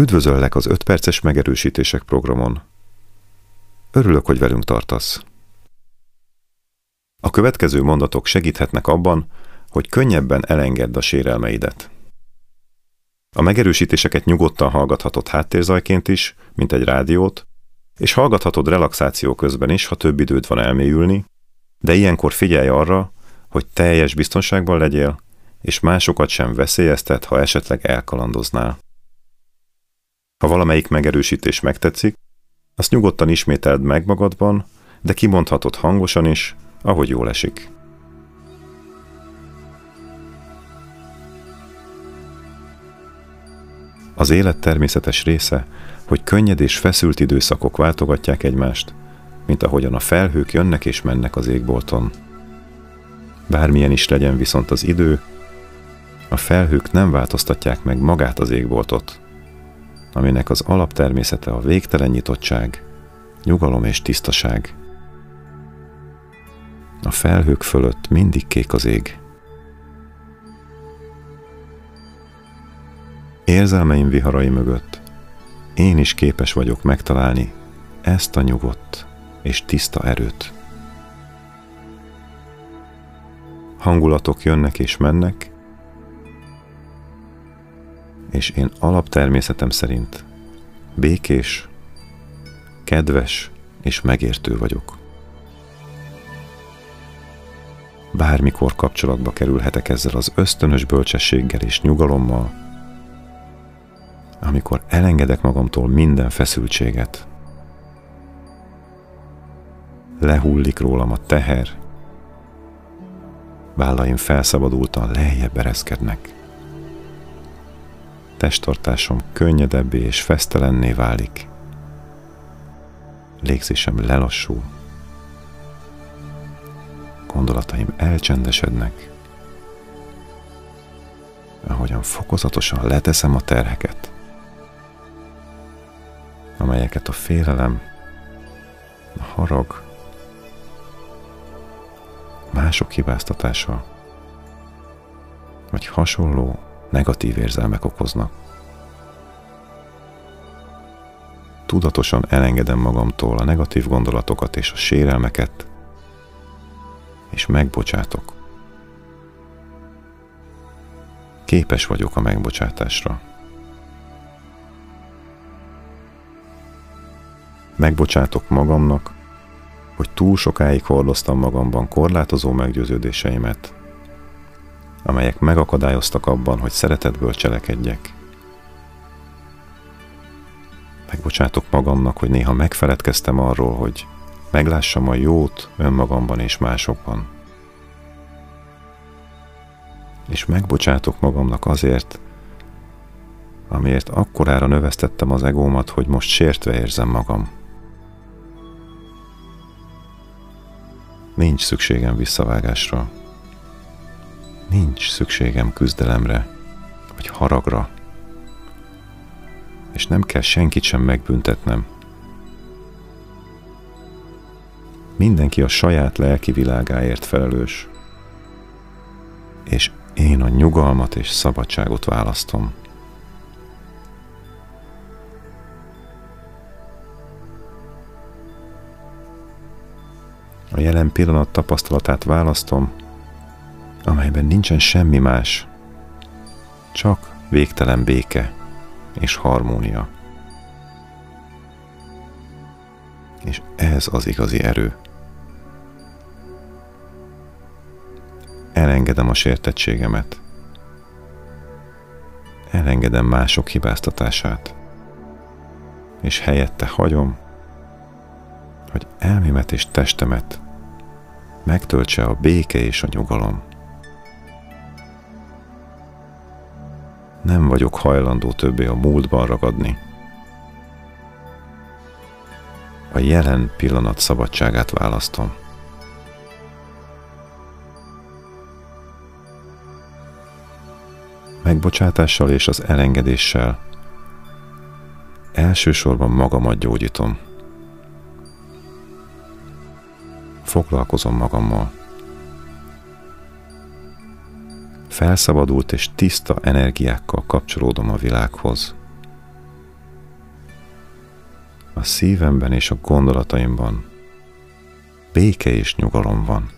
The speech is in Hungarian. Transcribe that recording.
Üdvözöllek az 5 perces megerősítések programon. Örülök, hogy velünk tartasz. A következő mondatok segíthetnek abban, hogy könnyebben elengedd a sérelmeidet. A megerősítéseket nyugodtan hallgathatod háttérzajként is, mint egy rádiót, és hallgathatod relaxáció közben is, ha több időd van elmélyülni, de ilyenkor figyelj arra, hogy teljes biztonságban legyél, és másokat sem veszélyeztet, ha esetleg elkalandoznál. Ha valamelyik megerősítés megtetszik, azt nyugodtan ismételd meg magadban, de kimondhatod hangosan is, ahogy jól esik. Az élet természetes része, hogy könnyed és feszült időszakok váltogatják egymást, mint ahogyan a felhők jönnek és mennek az égbolton. Bármilyen is legyen viszont az idő, a felhők nem változtatják meg magát az égboltot, aminek az alaptermészete a végtelen nyitottság, nyugalom és tisztaság. A felhők fölött mindig kék az ég. Érzelmeim viharai mögött én is képes vagyok megtalálni ezt a nyugodt és tiszta erőt. Hangulatok jönnek és mennek, és én alaptermészetem szerint békés, kedves és megértő vagyok. Bármikor kapcsolatba kerülhetek ezzel az ösztönös bölcsességgel és nyugalommal, amikor elengedek magamtól minden feszültséget. Lehullik rólam a teher, vállaim felszabadultan lejjebb ereszkednek testtartásom könnyedebbé és fesztelenné válik. Légzésem lelassul. Gondolataim elcsendesednek. Ahogyan fokozatosan leteszem a terheket, amelyeket a félelem, a harag, mások hibáztatása, vagy hasonló negatív érzelmek okoznak. Tudatosan elengedem magamtól a negatív gondolatokat és a sérelmeket, és megbocsátok. Képes vagyok a megbocsátásra. Megbocsátok magamnak, hogy túl sokáig hordoztam magamban korlátozó meggyőződéseimet, amelyek megakadályoztak abban, hogy szeretetből cselekedjek. Megbocsátok magamnak, hogy néha megfeledkeztem arról, hogy meglássam a jót önmagamban és másokban. És megbocsátok magamnak azért, amiért akkorára növesztettem az egómat, hogy most sértve érzem magam. Nincs szükségem visszavágásra. Nincs szükségem küzdelemre, vagy haragra, és nem kell senkit sem megbüntetnem. Mindenki a saját lelki világáért felelős, és én a nyugalmat és szabadságot választom. A jelen pillanat tapasztalatát választom, amelyben nincsen semmi más, csak végtelen béke és harmónia. És ez az igazi erő. Elengedem a sértettségemet. Elengedem mások hibáztatását. És helyette hagyom, hogy elmémet és testemet megtöltse a béke és a nyugalom. Nem vagyok hajlandó többé a múltban ragadni. A jelen pillanat szabadságát választom. Megbocsátással és az elengedéssel elsősorban magamat gyógyítom. Foglalkozom magammal. felszabadult és tiszta energiákkal kapcsolódom a világhoz. A szívemben és a gondolataimban béke és nyugalom van.